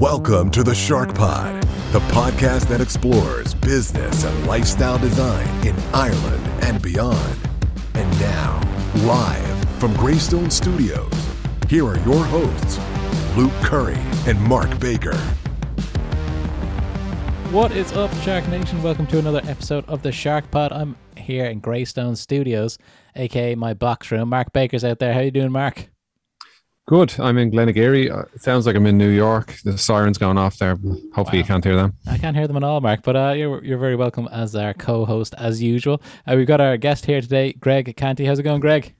Welcome to the Shark Pod, the podcast that explores business and lifestyle design in Ireland and beyond. And now, live from Greystone Studios, here are your hosts, Luke Curry and Mark Baker. What is up, Shark Nation? Welcome to another episode of the Shark Pod. I'm here in Greystone Studios, aka my box room. Mark Baker's out there. How you doing, Mark? Good. I'm in Glenageary. Uh, it sounds like I'm in New York. The sirens going off there. Hopefully wow. you can't hear them. I can't hear them at all, Mark. But uh, you're you're very welcome as our co-host as usual. Uh, we've got our guest here today, Greg Canty. How's it going, Greg?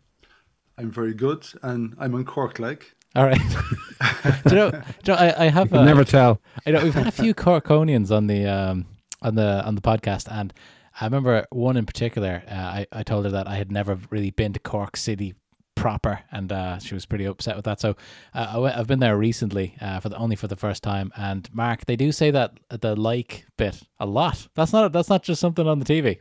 I'm very good, and I'm on Cork like. All right. do you know? Do you know I, I have uh, never tell. I know we've had a few Corkonians on the um on the on the podcast, and I remember one in particular. Uh, I I told her that I had never really been to Cork City proper, and uh, she was pretty upset with that. So uh, I went, I've been there recently uh, for the only for the first time. And Mark, they do say that the like bit a lot. That's not that's not just something on the TV.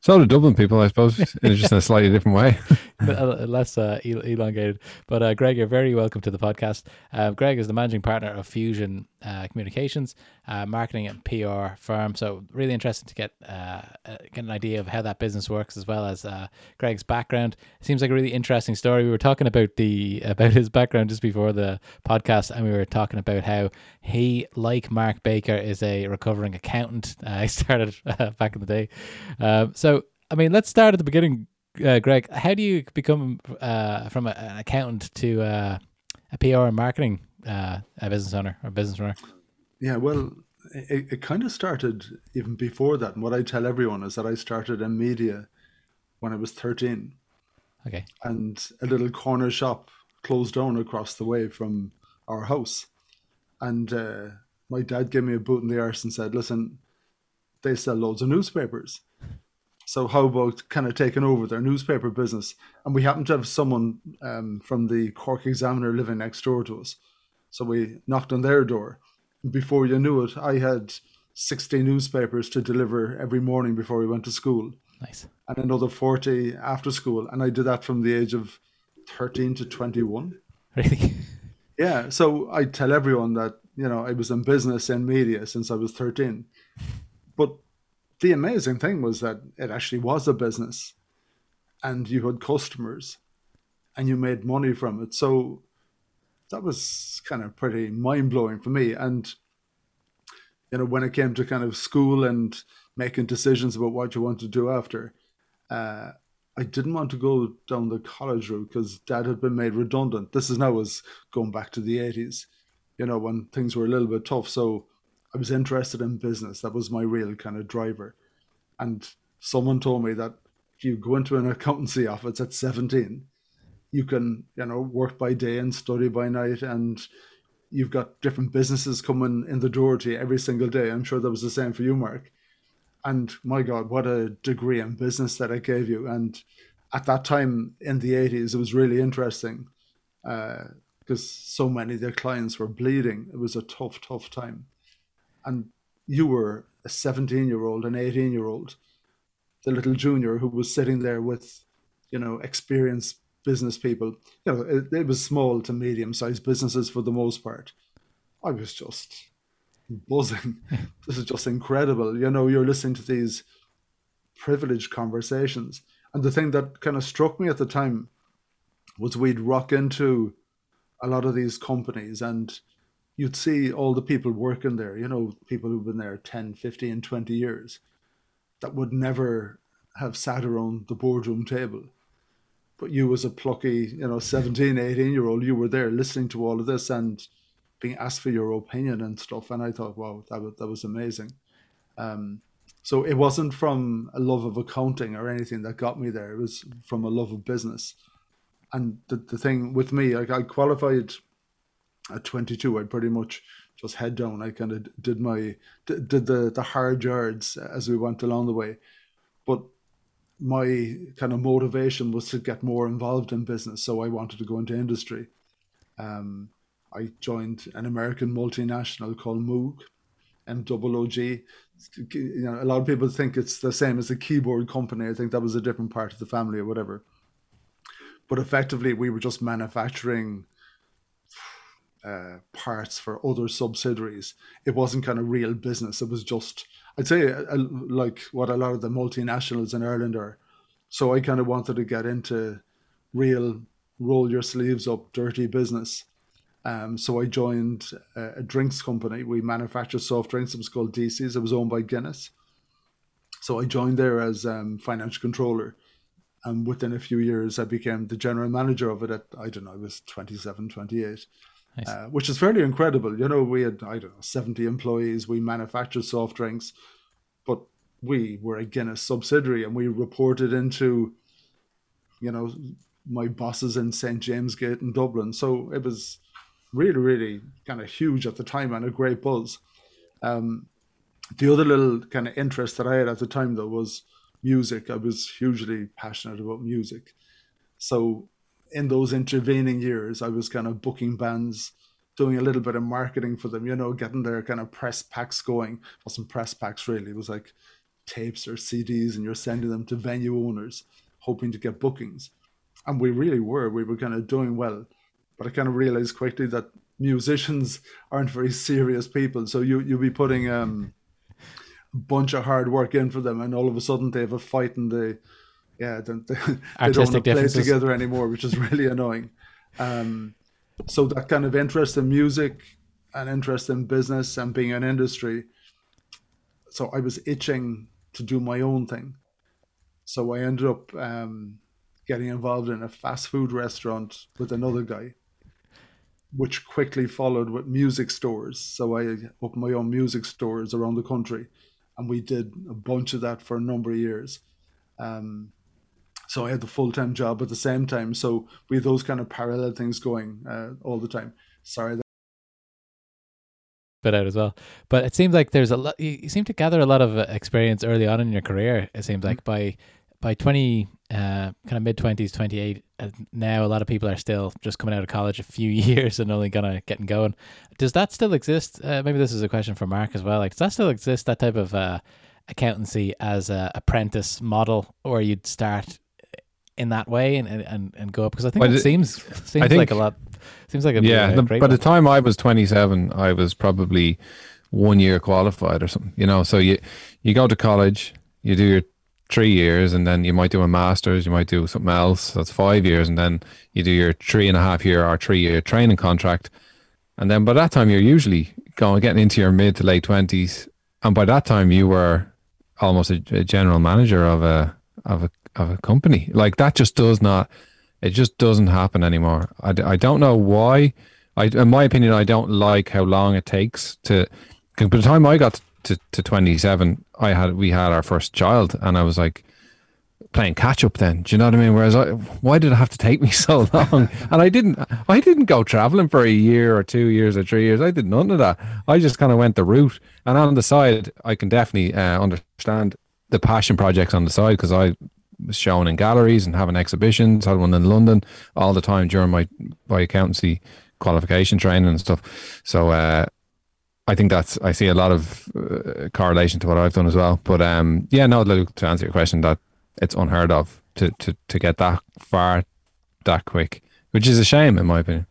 So do Dublin people, I suppose, in just in a slightly different way. Less uh, elongated. But uh, Greg, you're very welcome to the podcast. Uh, Greg is the managing partner of Fusion uh, Communications, uh, marketing and PR firm. So really interesting to get uh, get an idea of how that business works, as well as Greg's background. It seems like a really interesting story. We were talking about the about his background just before the podcast, and we were talking about how he, like Mark Baker, is a recovering accountant. he started back in the day. Um, so I mean, let's start at the beginning, uh, Greg. How do you become uh, from a, an accountant to uh, a PR and marketing uh, a business owner or business owner? Yeah, well, it, it kind of started even before that. And what I tell everyone is that I started in media when I was 13. Okay. And a little corner shop closed down across the way from our house. And uh, my dad gave me a boot in the arse and said, listen, they sell loads of newspapers. So how about kind of taking over their newspaper business? And we happened to have someone um, from the Cork Examiner living next door to us. So we knocked on their door. Before you knew it, I had 60 newspapers to deliver every morning before we went to school. Nice. And another 40 after school. And I did that from the age of 13 to 21. Really? Yeah. So I tell everyone that, you know, I was in business and media since I was 13. But the amazing thing was that it actually was a business and you had customers and you made money from it. So that was kind of pretty mind blowing for me. And, you know, when it came to kind of school and making decisions about what you want to do after, uh, I didn't want to go down the college route because dad had been made redundant. This is now was going back to the 80s, you know, when things were a little bit tough. So I was interested in business. That was my real kind of driver. And someone told me that if you go into an accountancy office at 17, you can, you know, work by day and study by night. And you've got different businesses coming in the door to you every single day. I'm sure that was the same for you, Mark. And my God, what a degree in business that it gave you. And at that time in the 80s, it was really interesting because uh, so many of their clients were bleeding. It was a tough, tough time and you were a 17 year old, an 18 year old, the little junior who was sitting there with, you know, experienced business people. You know, it, it was small to medium sized businesses for the most part. I was just buzzing. this is just incredible. You know, you're listening to these privileged conversations. And the thing that kind of struck me at the time was we'd rock into a lot of these companies and you'd see all the people working there, you know, people who've been there 10, 15, 20 years that would never have sat around the boardroom table. But you, as a plucky, you know, 17, 18 year old, you were there listening to all of this and being asked for your opinion and stuff. And I thought, wow, that was, that was amazing. Um, so it wasn't from a love of accounting or anything that got me there. It was from a love of business. And the, the thing with me, like I qualified at 22, I'd pretty much just head down. I kind of did my did the the hard yards as we went along the way, but my kind of motivation was to get more involved in business. So I wanted to go into industry. Um, I joined an American multinational called Moog, M-O-O-G. You know, a lot of people think it's the same as a keyboard company. I think that was a different part of the family or whatever. But effectively, we were just manufacturing uh, parts for other subsidiaries. It wasn't kind of real business. It was just, I'd say, like what a lot of the multinationals in Ireland are. So I kind of wanted to get into real roll your sleeves up dirty business. Um, so I joined a, a, drinks company. We manufactured soft drinks. It was called DC's. It was owned by Guinness. So I joined there as um, financial controller. And within a few years, I became the general manager of it at, I don't know, I was 27, 28, nice. uh, which is fairly incredible. You know, we had, I don't know, 70 employees. We manufactured soft drinks, but we were a Guinness subsidiary and we reported into, you know, my bosses in St. James Gate in Dublin. So it was really, really kind of huge at the time and a great buzz. Um, the other little kind of interest that I had at the time, though, was music. I was hugely passionate about music. So in those intervening years, I was kind of booking bands, doing a little bit of marketing for them, you know, getting their kind of press packs going. Wasn't press packs really, it was like tapes or CDs, and you're sending them to venue owners, hoping to get bookings and we really were. We were kind of doing well, but I kind of realized quickly that musicians aren't very serious people. So you you'll be putting um, a bunch of hard work in for them, and all of a sudden they have a fight and they yeah they, they, they don't want to play together anymore, which is really annoying. Um, so that kind of interest in music and interest in business and being an industry. So I was itching to do my own thing. So I ended up um, getting involved in a fast food restaurant with another guy, which quickly followed with music stores. So I opened my own music stores around the country, and we did a bunch of that for a number of years. Um, so I had the full time job at the same time. So we had those kind of parallel things going uh, all the time. Sorry. Bit out as well, but it seems like there's a lot. You seem to gather a lot of uh, experience early on in your career. It seems like mm-hmm. by by 20 uh, kind of mid 20s 28 uh, now a lot of people are still just coming out of college a few years and only gonna getting going does that still exist uh, maybe this is a question for mark as well like does that still exist that type of uh, accountancy as a apprentice model or you'd start in that way and and, and go up because i think well, it seems seems think, like a lot seems like a yeah the, by one. the time i was 27 i was probably one year qualified or something you know so you you go to college you do your three years and then you might do a master's, you might do something else. That's five years. And then you do your three and a half year or three year training contract. And then by that time, you're usually going, getting into your mid to late 20s. And by that time, you were almost a, a general manager of a, of a, of a company. Like that just does not, it just doesn't happen anymore. I, I don't know why. I, in my opinion, I don't like how long it takes to, Cause by the time I got to, to 27, I had we had our first child, and I was like playing catch up. Then, do you know what I mean? Whereas, I, why did it have to take me so long? and I didn't, I didn't go traveling for a year or two years or three years. I did none of that. I just kind of went the route, and on the side, I can definitely uh, understand the passion projects on the side because I shown in galleries and having exhibitions. Had one in London all the time during my my accountancy qualification training and stuff. So uh, I think that's I see a lot of uh, correlation to what I've done as well. But um, yeah, no, to answer your question, that it's unheard of to, to, to get that far that quick, which is a shame in my opinion.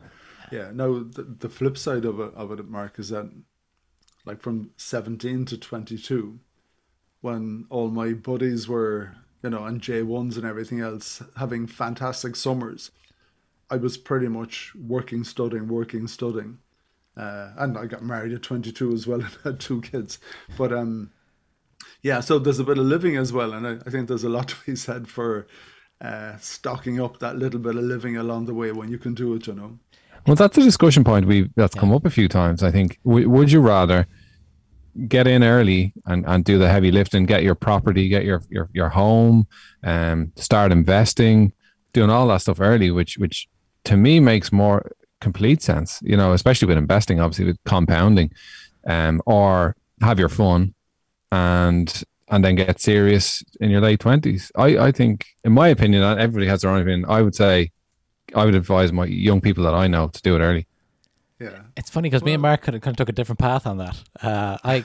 Yeah, no, the, the flip side of it, of it, Mark, is that like from 17 to 22, when all my buddies were, you know, on J1s and everything else, having fantastic summers, I was pretty much working, studying, working, studying uh, and I got married at 22 as well and had two kids. But um, yeah, so there's a bit of living as well, and I, I think there's a lot to be said for uh, stocking up that little bit of living along the way when you can do it. You know. Well, that's a discussion point we that's yeah. come up a few times. I think. W- would you rather get in early and, and do the heavy lifting, get your property, get your your your home, um, start investing, doing all that stuff early, which which to me makes more complete sense, you know, especially with investing, obviously with compounding, um, or have your fun and and then get serious in your late twenties. I, I think, in my opinion, everybody has their own opinion. I would say, I would advise my young people that I know to do it early. Yeah, it's funny because well, me and Mark kind of, kind of took a different path on that. Uh, I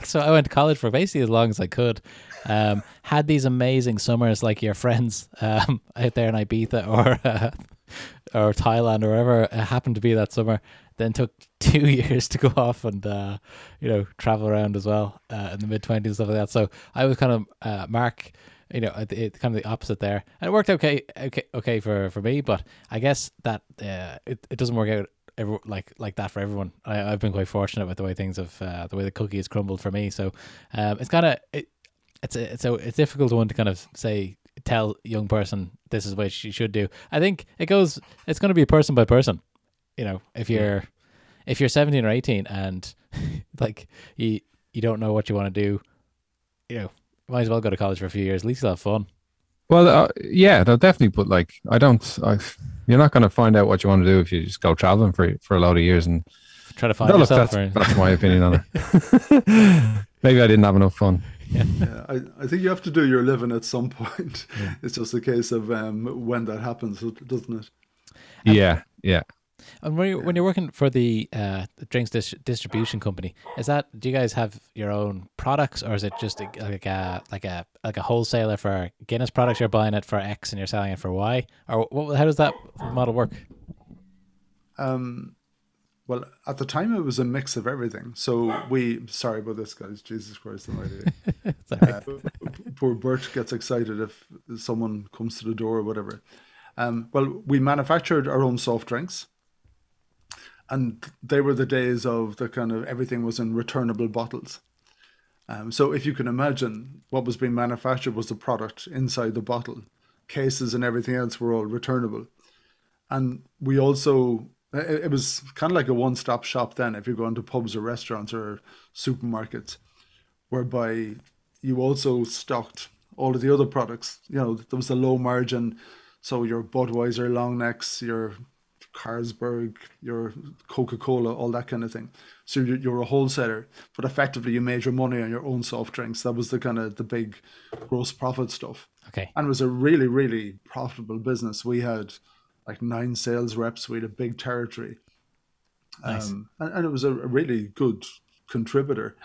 so I went to college for basically as long as I could. Um, had these amazing summers like your friends um, out there in Ibiza or uh, or Thailand or wherever it happened to be that summer. Then took two years to go off and uh, you know travel around as well uh, in the mid twenties stuff like that. So I was kind of uh, Mark, you know, it, it, kind of the opposite there, and it worked okay, okay, okay for for me. But I guess that uh, it it doesn't work out every, like like that for everyone. I, I've been quite fortunate with the way things have uh, the way the cookie has crumbled for me. So um, it's kind of it, it's a, it's a it's difficult one to kind of say tell young person this is what you should do. I think it goes it's going to be person by person. You know, if you're if you're 17 or 18 and like you you don't know what you want to do, you know, might as well go to college for a few years. At least you'll have fun. Well, uh, yeah, they'll definitely. But like, I don't. I, you're not going to find out what you want to do if you just go traveling for for a lot of years and try to find no, yourself. That's, that's my opinion on it. Maybe I didn't have enough fun. Yeah. yeah, I, I think you have to do your living at some point. Yeah. It's just a case of um, when that happens, doesn't it? Yeah, yeah. And when you're, when you're working for the, uh, drinks dis- distribution company, is that do you guys have your own products, or is it just a, like a like a like a wholesaler for Guinness products? You're buying it for X and you're selling it for Y, or what, how does that model work? Um, well, at the time it was a mix of everything. So we, sorry about this, guys. Jesus Christ Almighty. uh, poor Bert gets excited if someone comes to the door or whatever. Um, well, we manufactured our own soft drinks and they were the days of the kind of everything was in returnable bottles. Um, so if you can imagine what was being manufactured was the product inside the bottle, cases and everything else were all returnable, and we also it, it was kind of like a one-stop shop then if you're going to pubs or restaurants or supermarkets, whereby you also stocked all of the other products. You know there was a low margin, so your Budweiser long necks, your Carlsberg, your Coca Cola, all that kind of thing. So you're, you're, a wholesaler, but effectively you made your money on your own soft drinks. That was the kind of the big gross profit stuff. Okay. And it was a really, really profitable business. We had like nine sales reps. We had a big territory. Nice. Um, and, and, it was a, really good contributor.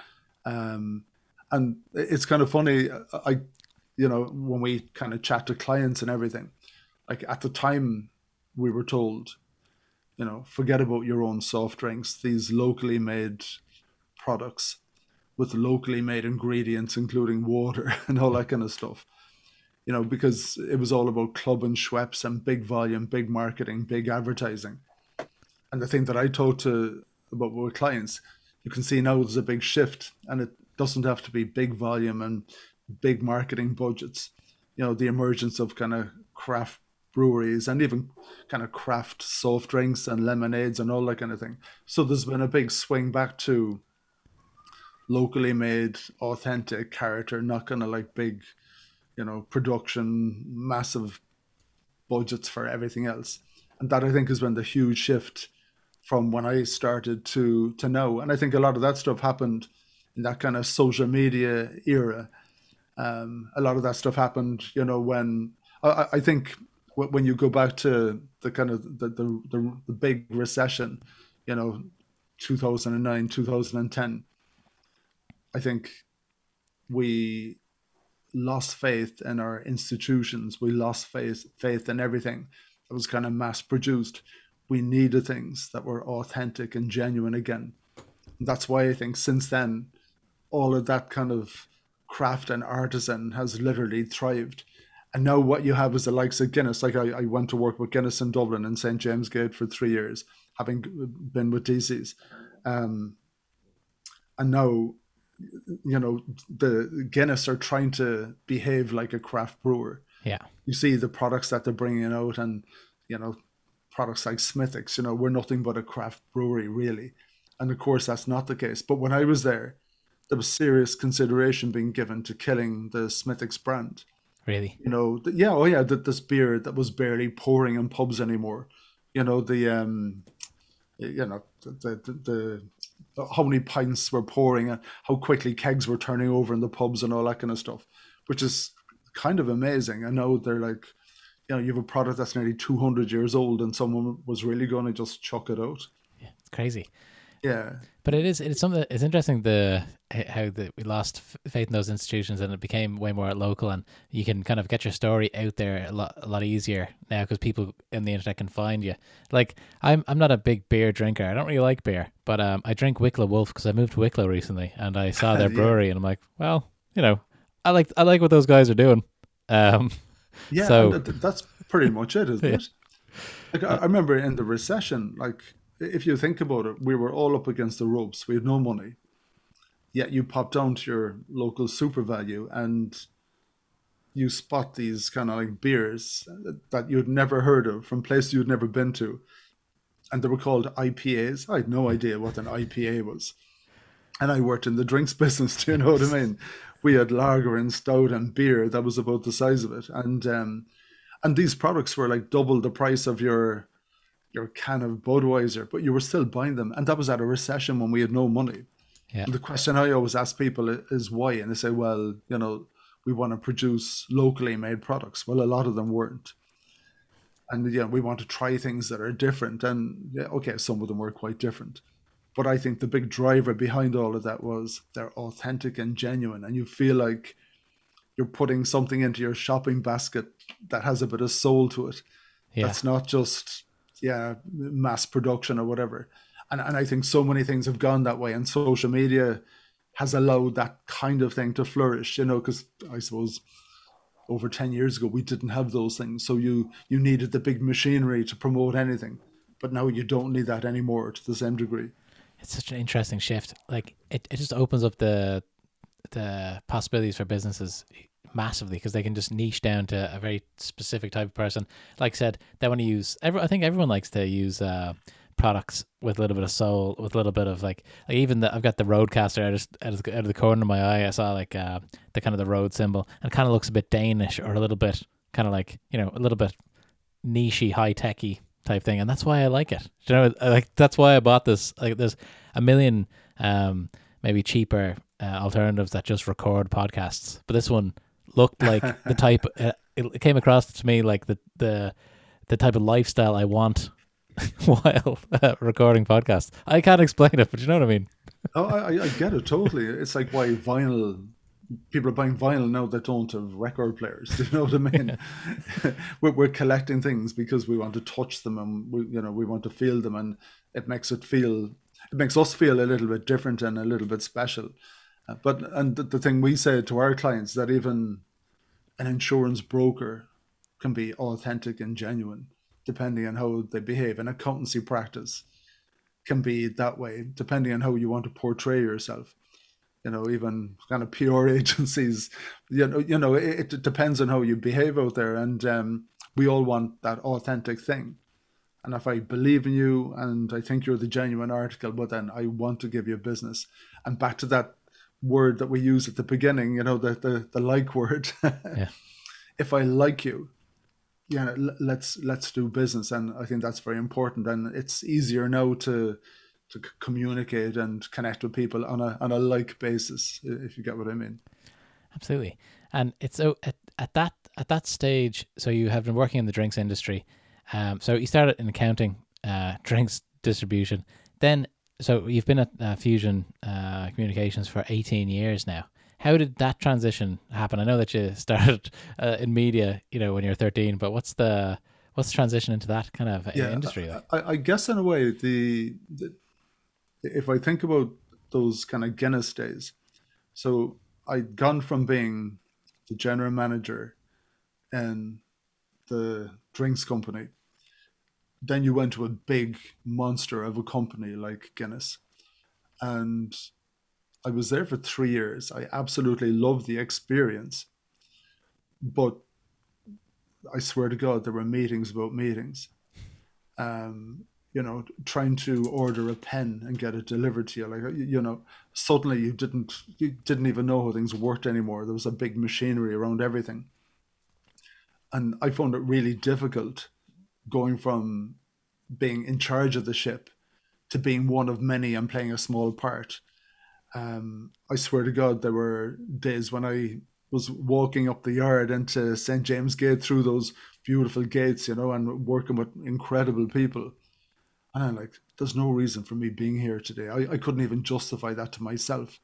Um, and it's kind of funny. I, you know, when we kind of chat to clients and everything, like at the time we were told you know, forget about your own soft drinks. These locally made products with locally made ingredients, including water and all that kind of stuff. You know, because it was all about club and Schweppes and big volume, big marketing, big advertising. And the thing that I talk to about with clients, you can see now there's a big shift, and it doesn't have to be big volume and big marketing budgets. You know, the emergence of kind of craft breweries and even kind of craft soft drinks and lemonades and all that kind of thing. So there's been a big swing back to locally made, authentic character, not kind of like big, you know, production, massive budgets for everything else. And that I think has been the huge shift from when I started to to now. And I think a lot of that stuff happened in that kind of social media era. Um, a lot of that stuff happened, you know, when I, I think when you go back to the kind of the, the, the, the big recession, you know, 2009, 2010, I think we lost faith in our institutions. We lost faith faith in everything that was kind of mass produced. We needed things that were authentic and genuine again. And that's why I think since then, all of that kind of craft and artisan has literally thrived. And now what you have is the likes of Guinness. Like I, I went to work with Guinness in Dublin and St James Gate for three years, having been with DC's. Um, and now, you know, the Guinness are trying to behave like a craft brewer. Yeah. You see the products that they're bringing out and, you know, products like Smithwick's, you know, we're nothing but a craft brewery, really. And of course, that's not the case. But when I was there, there was serious consideration being given to killing the Smithwick's brand really. You know, yeah, oh yeah, that this beer that was barely pouring in pubs anymore. You know the um, you know the the, the, the how many pints were pouring and how quickly kegs were turning over in the pubs and all that kind of stuff, which is kind of amazing. I know they're like, you know, you have a product that's nearly 200 years old and someone was really going to just chuck it out. Yeah, it's crazy. Yeah. But it is it's something it's interesting the how that we lost faith in those institutions and it became way more local and you can kind of get your story out there a lot a lot easier now because people in the internet can find you. Like I'm I'm not a big beer drinker. I don't really like beer, but um I drink Wicklow Wolf because I moved to Wicklow recently and I saw their Yeah. brewery and I'm like, well, you know, I like I like what those guys are doing. Um Yeah, So- that's pretty much it, isn't Yeah. it? Like I I remember in the recession, like if you think about it, we were all up against the ropes. We had no money. Yet you pop down to your local SuperValu and you spot these kind of like beers that you'd never heard of from places you'd never been to. And they were called IPAs. I had no idea what an IPA was. And I worked in the drinks business. Do you know what I mean? We had lager and stout and beer that was about the size of it. And um, and these products were like double the price of your your can of Budweiser, but you were still buying them. And that was at a recession when we had no money. yeah. The question I always ask people is why, and they say, well, you know, we want to produce locally made products. Well, a lot of them weren't, and yeah, we want to try things that are different. And yeah, okay, some of them were quite different, but I think the big driver behind all of that was they're authentic and genuine, and you feel like you're putting something into your shopping basket that has a bit of soul to it. Yeah. That's not just yeah mass production or whatever. And and I think so many things have gone that way, and social media has allowed that kind of thing to flourish. You know, because I suppose over ten years ago we didn't have those things, so you you needed the big machinery to promote anything. But now you don't need that anymore to the same degree. it's such an interesting shift. Like it, it just opens up the the possibilities for businesses massively because they can just niche down to a very specific type of person. Like I said, they want to use. Every, I think everyone likes to use uh, products with a little bit of soul, with a little bit of like, like even the I've got the RODECaster. I just out of, the, corner of my eye, I saw like uh, the kind of the road symbol, and kind of looks a bit Danish or a little bit kind of like you know a little bit nichey, high techy type thing, and that's why I like it. You know, like that's why I bought this. Like, there's a million um maybe cheaper uh, alternatives that just record podcasts, but this one looked like the type. Uh, it came across to me like the the the type of lifestyle I want while uh, recording podcasts. I can't explain it, but you know what I mean. Oh, I, I- get it totally. It's like why vinyl people are buying vinyl now that don't have record players. Do you know what I mean? we're, we're collecting things because we want to touch them and we, you know, we want to feel them, and it makes it feel, it makes us feel a little bit different and a little bit special. Uh, But and the, the thing we say to our clients that even an insurance broker can be authentic and genuine, depending on how they behave. An accountancy practice can be that way, depending on how you want to portray yourself. You know, even kind of PR agencies, you know, you know, it, it depends on how you behave out there, and um, we all want that authentic thing. And if I believe in you and I think you're the genuine article, but then I want to give you business. And back to that word that we use at the beginning, you know, the the, the like word. Yeah. If I like you, yeah, let's let's do business, and I think that's very important. And it's easier now to to communicate and connect with people on a on a like basis, if you get what I mean. Absolutely. And it's so at, at that at that stage, so you have been working in the drinks industry. Um, so you started in accounting, uh, drinks distribution. Then, so you've been at uh, Fusion uh, Communications for eighteen years now. How did that transition happen? I know that you started uh, in media, you know, when you were thirteen. But what's the what's the transition into that kind of uh, industry like? I, I guess in a way, the, the if I think about those kind of Guinness days, so I'd gone from being the general manager in the drinks company, then you went to a big monster of a company like Guinness, and I was there for three years. I absolutely loved the experience, but I swear to God, there were meetings about meetings. Um, you know, trying to order a pen and get it delivered to you, like you know, suddenly you didn't you didn't even know how things worked anymore. There was a big machinery around everything, and I found it really difficult going from being in charge of the ship to being one of many and playing a small part. Um, I swear to God, there were days when I was walking up the yard into St. James Gate through those beautiful gates, you know, and working with incredible people. And I'm like, there's no reason for me being here today. I, I couldn't even justify that to myself.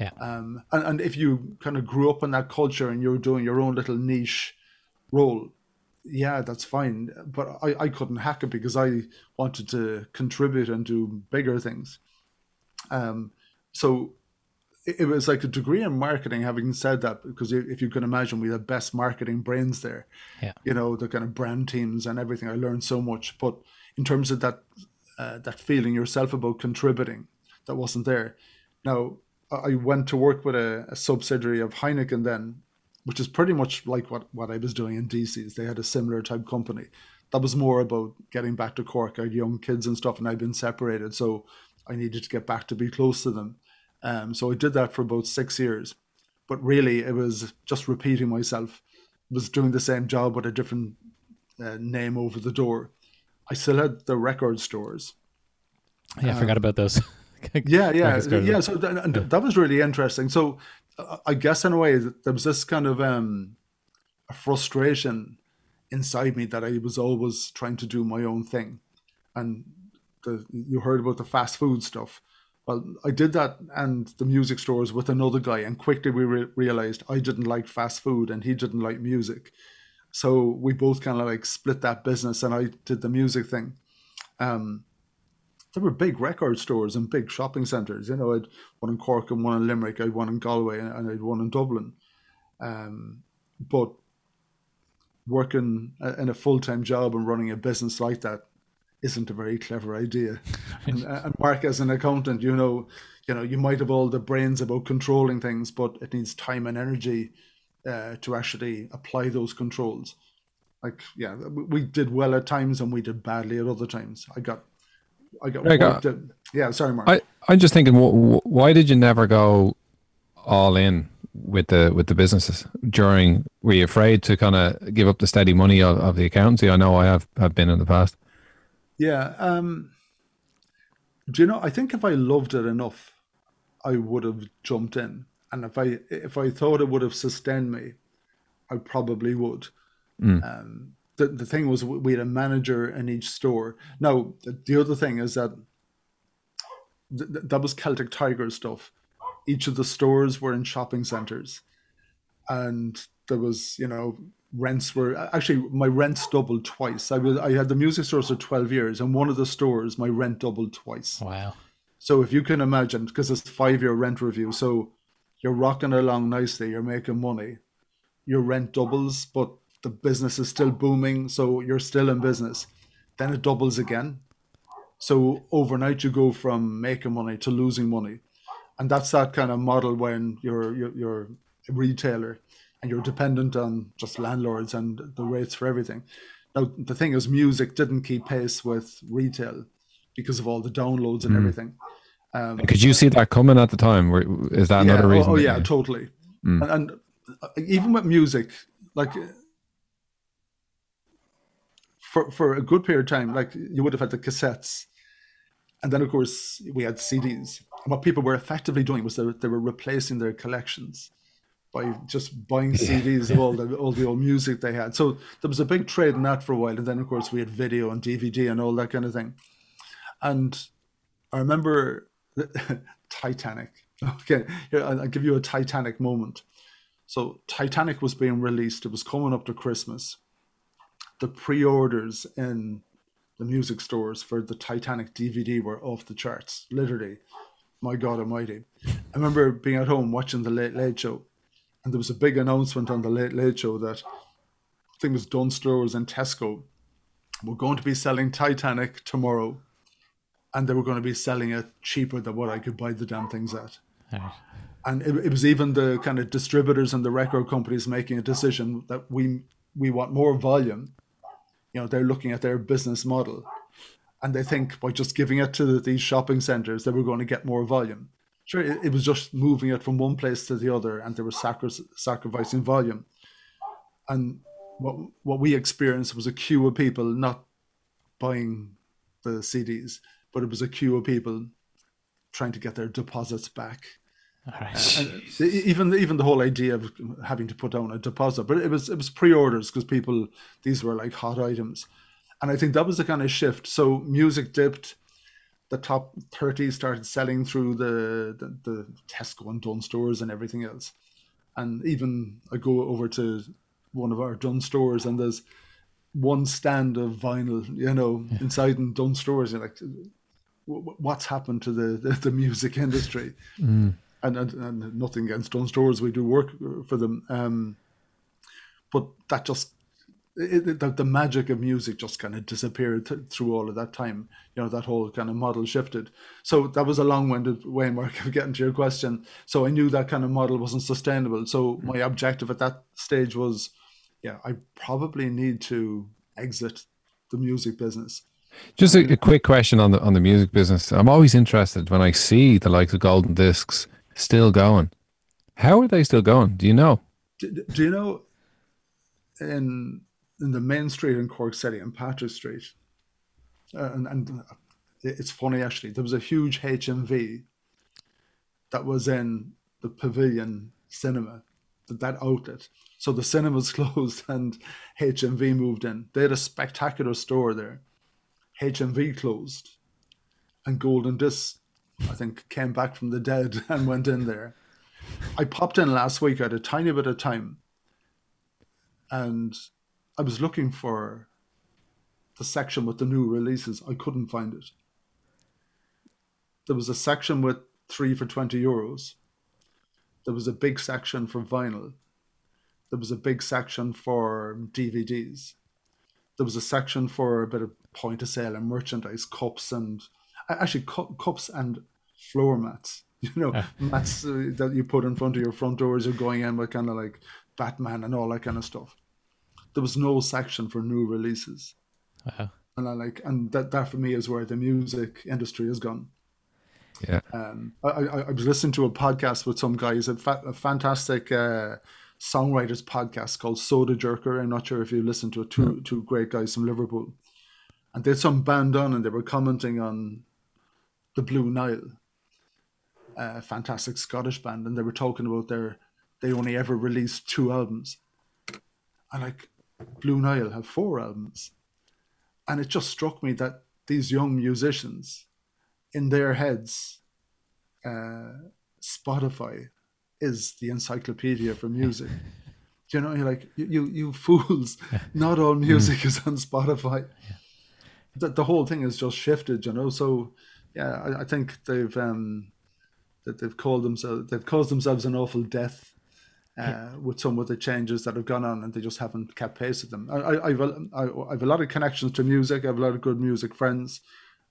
Yeah. Um, and, and if you kind of grew up in that culture and you're doing your own little niche role, yeah, that's fine. But I, I couldn't hack it because I wanted to contribute and do bigger things. Um, so it, it was like a degree in marketing, having said that, because if you can imagine, we had best marketing brains there. Yeah. You know, the kind of brand teams and everything. I learned so much. But in terms of that, uh, that feeling yourself about contributing, that wasn't there. Now, I went to work with a, a subsidiary of Heineken then, which is pretty much like what, what I was doing in DC's. They had a similar type company. That was more about getting back to Cork. I had young kids and stuff, and I'd been separated. So I needed to get back to be close to them. Um, so I did that for about six years. But really, it was just repeating myself. I was doing the same job with a different uh, name over the door. I still had the record stores. Yeah, I forgot about those. yeah, yeah, yeah. So th- and that was really interesting. So I guess in a way there was this kind of um, a frustration inside me that I was always trying to do my own thing, and the, you heard about the fast food stuff. Well, I did that and the music stores with another guy, and quickly we re- realized I didn't like fast food and he didn't like music. So we both kind of like split that business, and I did the music thing. Um, there were big record stores and big shopping centres. You know, I'd one in Cork and one in Limerick, I'd one in Galway, and I'd one in Dublin. Um, but working in a full time job and running a business like that isn't a very clever idea. and, and Mark, as an accountant, you know, you know, you might have all the brains about controlling things, but it needs time and energy uh, to actually apply those controls. Like, yeah, we did well at times and we did badly at other times. I got, I got, There you go. yeah. Sorry, Mark. I I'm just thinking, wh- wh- why did you never go all in with the with the businesses during? Were you afraid to kind of give up the steady money of, of the accountancy? I know I have have been in the past. Yeah. Um, do you know? I think if I loved it enough, I would have jumped in, and if I if I thought it would have sustained me, I probably would. Um, the the thing was, we had a manager in each store. Now, the, the other thing is that th- th- that was Celtic Tiger stuff. Each of the stores were in shopping centers, and there was you know rents were actually my rents doubled twice. I was I had the music stores for twelve years, and one of the stores my rent doubled twice. Wow. So if you can imagine, because it's five year rent review, so you're rocking along nicely, you're making money, your rent doubles, but the business is still booming, so you're still in business. Then it doubles again. So overnight you go from making money to losing money. And that's that kind of model when you're you're, you're a retailer and you're dependent on just landlords and the rates for everything. Now the thing is music didn't keep pace with retail because of all the downloads and everything. Um, Could you see that coming at the time? Is that yeah, another oh- reason? Oh, yeah, you- totally. And, and uh, even with music, like for for a good period of time, like you would have had the cassettes, and then of course we had CDs. And what people were effectively doing was they were, they were replacing their collections by just buying CDs of all the all the old music they had. So there was a big trade in that for a while, and then of course we had video and DVD and all that kind of thing. And I remember Titanic. Okay, here I'll give you a Titanic moment. So Titanic was being released. It was coming up to Christmas. The pre-orders in the music stores for the Titanic DVD were off the charts. Literally, my God Almighty! I remember being at home watching the Late Late Show, and there was a big announcement on the Late Late Show that I think it was Dunnes Stores and Tesco were going to be selling Titanic tomorrow, and they were going to be selling it cheaper than what I could buy the damn things at right. and it, it was even the kind of distributors and the record companies making a decision that we we want more volume. You know, they're looking at their business model, and they think by just giving it to these shopping centers, they were going to get more volume. Sure, it, was just moving it from one place to the other, and they were sacri- sacrificing volume. And what what we experienced was a queue of people not buying the CDs, but it was a queue of people trying to get their deposits back All right. and e- even even the whole idea of having to put down a deposit, but it was it was pre-orders because people these were like hot items, and I think that was the kind of shift. So music dipped, the top 30 started selling through the, the, the Tesco and Dunnes stores and everything else. And even I go over to one of our Dunnes stores and there's one stand of vinyl, you know, yeah. inside in Dunnes stores. You're like, what's happened to the, the, the music industry? Mm. And, and, and nothing against Dunnes stores, we do work for them. Um, but that just it, the, the magic of music just kind of disappeared th- through all of that time. You know, that whole kind of model shifted. So that was a long-winded way, Mark, of getting to your question. So I knew that kind of model wasn't sustainable. So my objective at that stage was, yeah, I probably need to exit the music business. Just a, a quick question on the on the music business. I'm always interested when I see the likes of Golden Discs still going. How are they still going? Do you know? Do, do you know in in the main street in Cork City and Patrick Street. Uh, and, and it's funny actually, there was a huge HMV that was in the Pavilion Cinema, that that outlet. So the cinemas closed and HMV moved in. They had a spectacular store there. HMV closed, and Golden Disc, I think, came back from the dead and went in there. I popped in last week. Had a tiny bit of time, and I was looking for the section with the new releases. I couldn't find it. There was a section with three for 20 euros. There was a big section for vinyl. There was a big section for DVDs. There was a section for a bit of point of sale and merchandise, cups and actually cu- cups and floor mats. You know, mats uh, that you put in front of your front doors as you're going in with kind of like Batman and all that kind of stuff there was no section for new releases. Wow. And I like, and that, that for me is where the music industry has gone. Yeah. Um, I, I, I was listening to a podcast with some guys, a, fa- a fantastic uh, songwriters podcast called Soda Jerker. I'm not sure if you listened to it. Two, mm. two great guys from Liverpool. And they had some band on and they were commenting on the Blue Nile, a fantastic Scottish band. And they were talking about their, they only ever released two albums. And like, Blue Nile have four albums. And it just struck me that these young musicians, in their heads, uh, Spotify is the encyclopedia for music. you know, you're like, you, you, you fools, not all music mm. is on Spotify. Yeah. The, the whole thing has just shifted, you know. So, yeah, I, I think they've um, that they've called themselves they've caused themselves an awful death uh, with some of the changes that have gone on, and they just haven't kept pace with them. I, I, I've, a, I, have a lot of connections to music. I have a lot of good music friends.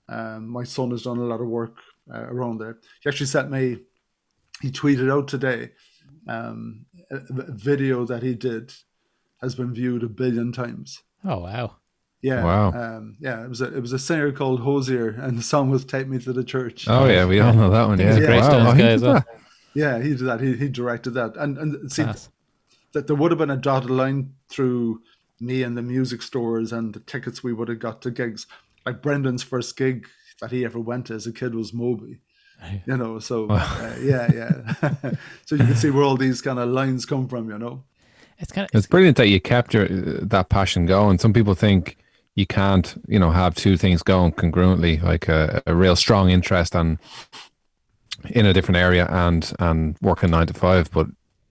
Um, my son has done a lot of work uh, around there. He actually sent me, he tweeted out today, um, a, a video that he did has been viewed a billion times. Oh wow! Yeah. Wow. Um, yeah. It was a it was a singer called Hozier, and the song was "Take Me to the Church." Oh yeah, we all know that one. Yeah, yeah. great wow. guy as well. Yeah, he did that. He he directed that, and and see that there would have been a dotted line through me and the music stores and the tickets we would have got to gigs. Like Brendan's first gig that he ever went to as a kid was Moby. You know, so uh, yeah, yeah. so you can see where all these kind of lines come from. You know, it's kind of it's brilliant that you kept your that passion going. Some people think you can't, you know, have two things going congruently, like a, a real strong interest and in a different area and and working nine to five. But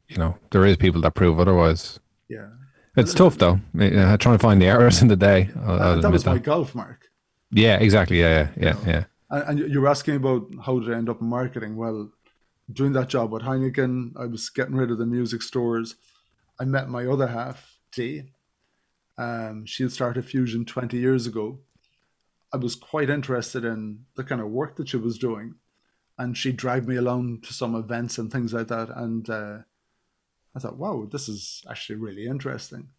you know, there is people that prove otherwise. Yeah, it's tough though. Trying to find the errors in the day. I'll, I'll that was that. my golf mark. Yeah, exactly. Yeah, yeah, yeah, yeah. And, and you were asking about how did I end up in marketing? Well, doing that job with Heineken, I was getting rid of the music stores. I met my other half, Dee. Um, she had started Fusion 20 years ago. I was quite interested in the kind of work that she was doing and she dragged me along to some events and things like that. And uh, I thought, wow, this is actually really interesting.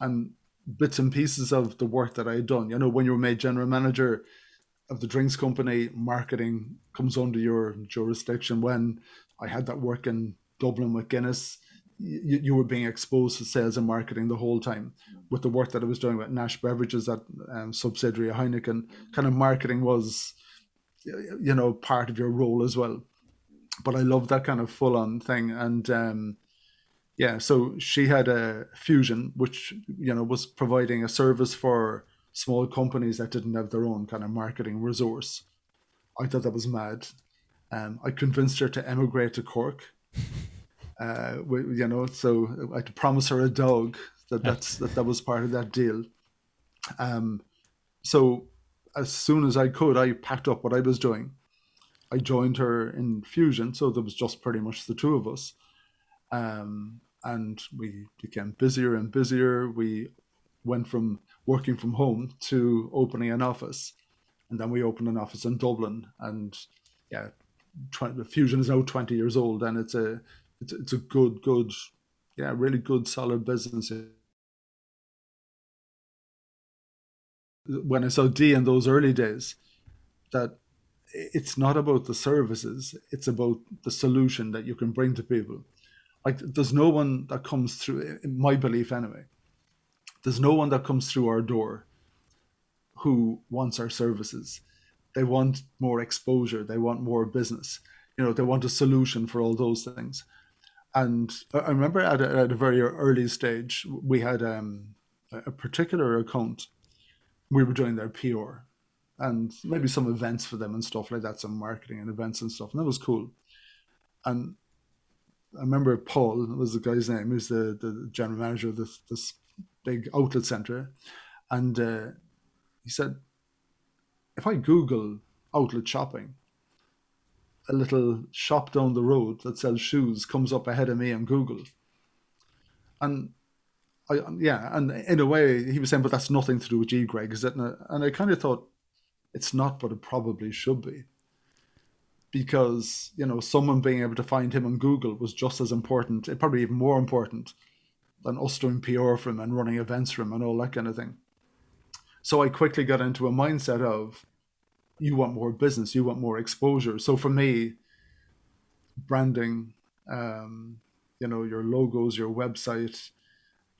And bits and pieces of the work that I had done. You know, when you were made general manager of the drinks company, marketing comes under your jurisdiction. When I had that work in Dublin with Guinness, you, you were being exposed to sales and marketing the whole time. With the work that I was doing with Nash Beverages, that um, subsidiary of Heineken, kind of marketing was you know part of your role as well but i love that kind of full on thing and um yeah so she had a fusion which you know was providing a service for small companies that didn't have their own kind of marketing resource I thought that was mad. Um, I convinced her to emigrate to Cork. Uh, we, you know, so I had to promise her a dog. That that's that, that was part of that deal. Um, so as soon as I could, I packed up what I was doing. I joined her in Fusion, so there was just pretty much the two of us. Um, and we became busier and busier. We went from working from home to opening an office, and then we opened an office in Dublin. And yeah, 20, Fusion is now twenty years old, and it's a it's, it's a good, good, yeah, really good, solid business. When I saw D in those early days, that it's not about the services; it's about the solution that you can bring to people. Like there's no one that comes through in my belief anyway there's no one that comes through our door who wants our services. They want more exposure they want more business. You know they want a solution for all those things and i remember at a, at a very early stage we had um, a particular account. We were doing their pr and maybe some events for them and stuff like that some marketing and events and stuff and that was cool. And I remember Paul was the guy's name, who's the, the general manager of this this big outlet center, and uh, he said, if I Google outlet shopping, a little shop down the road that sells shoes comes up ahead of me on Google, and I yeah, and in a way he was saying, but that's nothing to do with G Greg, is it? And I kind of thought, it's not, but it probably should be because you know someone being able to find him on Google was just as important, eh, probably even more important, than us doing PR for him and running events for him and all that kind of thing. So I quickly got into a mindset of, you want more business, you want more exposure. So for me, branding, um, you know, your logos, your website,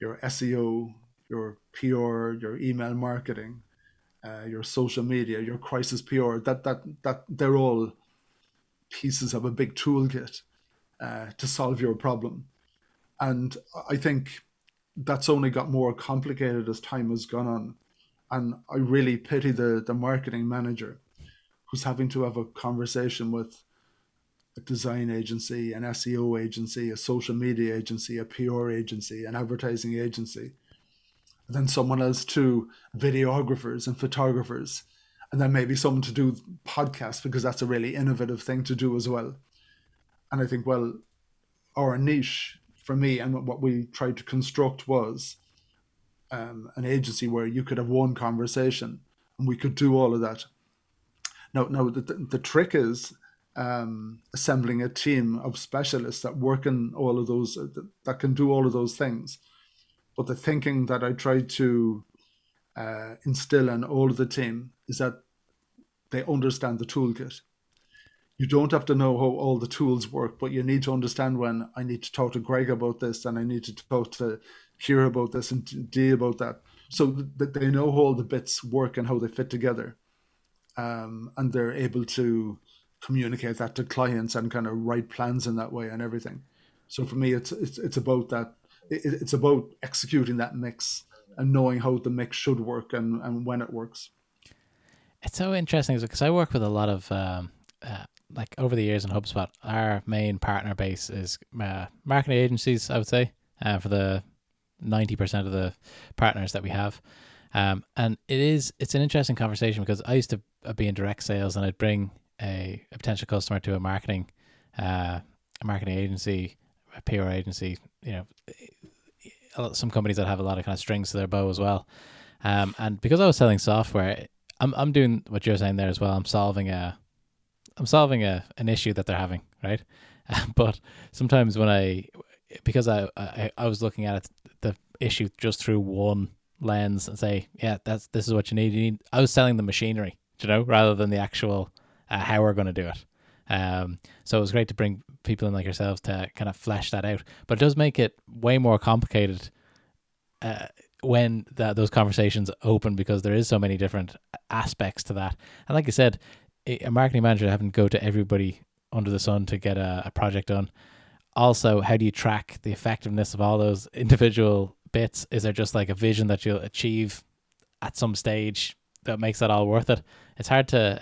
your SEO, your PR, your email marketing, uh, your social media, your crisis PR, that that that they're all pieces of a big toolkit uh, to solve your problem. And I think that's only got more complicated as time has gone on. And I really pity the, the marketing manager who's having to have a conversation with a design agency, an SEO agency, a social media agency, a PR agency, an advertising agency, and then someone else to videographers and photographers and then maybe someone to do podcasts because that's a really innovative thing to do as well. And I think, well, our niche for me and what we tried to construct was um, an agency where you could have one conversation and we could do all of that. Now, now the, the trick is um, assembling a team of specialists that work in all of those, that, that can do all of those things. But the thinking that I try to uh, instill in all of the team is that they understand the toolkit. You don't have to know how all the tools work, but you need to understand when I need to talk to Greg about this and I need to talk to Kira about this and D about that. So that they know how all the bits work and how they fit together. Um, and they're able to communicate that to clients and kind of write plans in that way and everything. So for me, it's it's, it's about that. It, it's about executing that mix and knowing how the mix should work and, and when it works. It's so interesting because I work with a lot of um, uh, like over the years in HubSpot. Our main partner base is uh, marketing agencies. I would say uh, for the ninety percent of the partners that we have, um, and it is it's an interesting conversation because I used to be in direct sales and I'd bring a, a potential customer to a marketing uh, a marketing agency, a PR agency. You know, some companies that have a lot of kind of strings to their bow as well. Um, and because I was selling software, I'm I'm doing what you're saying there as well. I'm solving a I'm solving a an issue that they're having, right? but sometimes when I because I, I I was looking at the issue just through one lens and say, yeah, that's this is what you need. You need I was selling the machinery, you know, rather than the actual uh, how we're going to do it. Um, so it was great to bring people in like yourselves to kind of flesh that out. But it does make it way more complicated uh, when that those conversations open because there is so many different aspects to that. And like I said, a marketing manager having to go to everybody under the sun to get a, a project done. Also, how do you track the effectiveness of all those individual bits? Is there just like a vision that you'll achieve at some stage that makes that all worth it. It's hard to.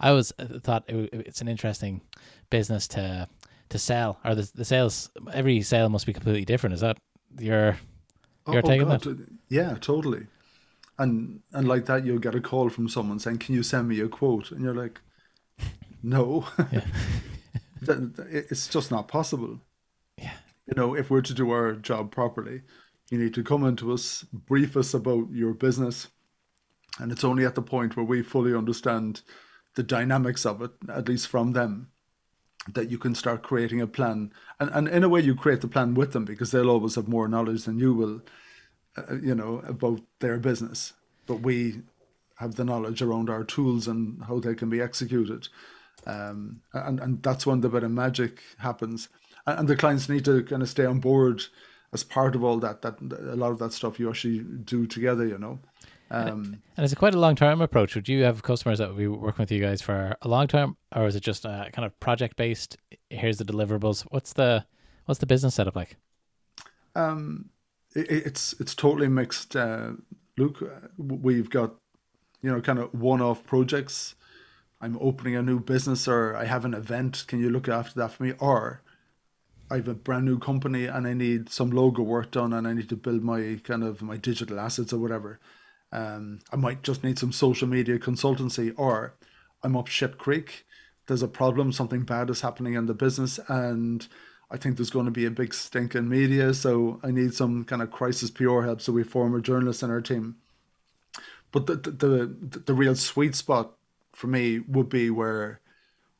I always uh, thought it, it's an interesting business to to sell, or the the sales. Every sale must be completely different. Is that your your oh, oh, take on God, that? Yeah, totally. And and like that, you'll get a call from someone saying, "Can you send me a quote?" And you're like, "No, Yeah. That- that- it's just not possible." Yeah. You know, if we're to do our job properly, you need to come into us, brief us about your business, and it's only at the point where we fully understand the dynamics of it, at least from them, that you can start creating a plan. And and in a way, you create the plan with them because they'll always have more knowledge than you will uh, you know, about their business. But we have the knowledge around our tools and how they can be executed. Um, and, and that's when the bit of magic happens. And, and the clients need to kind of stay on board as part of all that, that a lot of that stuff you actually do together, you know. Um, And it's it quite a long term approach? Would you have customers that would be working with you guys for a long term, or is it just uh, kind of project based? Here's the deliverables. What's the what's the business setup like? Um, it, it's it's totally mixed. Uh, Luke, uh, we've got you know kind of one-off projects. I'm opening a new business, or I have an event. Can you look after that for me? Or I have a brand new company and I need some logo work done, and I need to build my kind of my digital assets or whatever. Um, I might just need some social media consultancy, or I'm up shit creek. There's a problem, something bad is happening in the business, and I think there's going to be a big stink in media. So I need some kind of crisis PR help. So we form a journalist in our team. But the the the, the real sweet spot for me would be where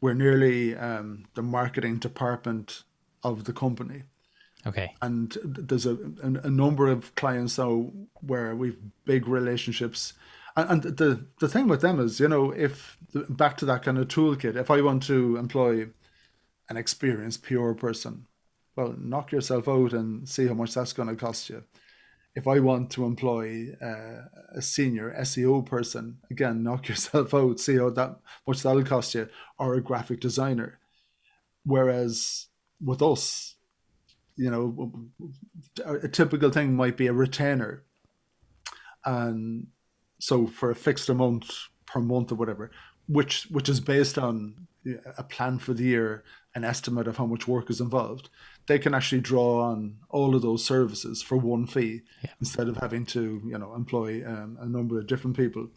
we're nearly um, the marketing department of the company. Okay. and there's a, a, a number of clients now where we've big relationships. And, and the the thing with them is you know if back to that kind of toolkit if i want to employ an experienced pr person well knock yourself out and see how much that's going to cost you. If i want to employ uh, a senior seo person again knock yourself out see how that much that'll cost you or a graphic designer. Whereas with us you know, a typical thing might be a retainer. And so for a fixed amount per month or whatever, which which is based on a plan for the year, an estimate of how much work is involved, they can actually draw on all of those services for one fee Yeah. instead of having to, you know, employ um, a number of different people.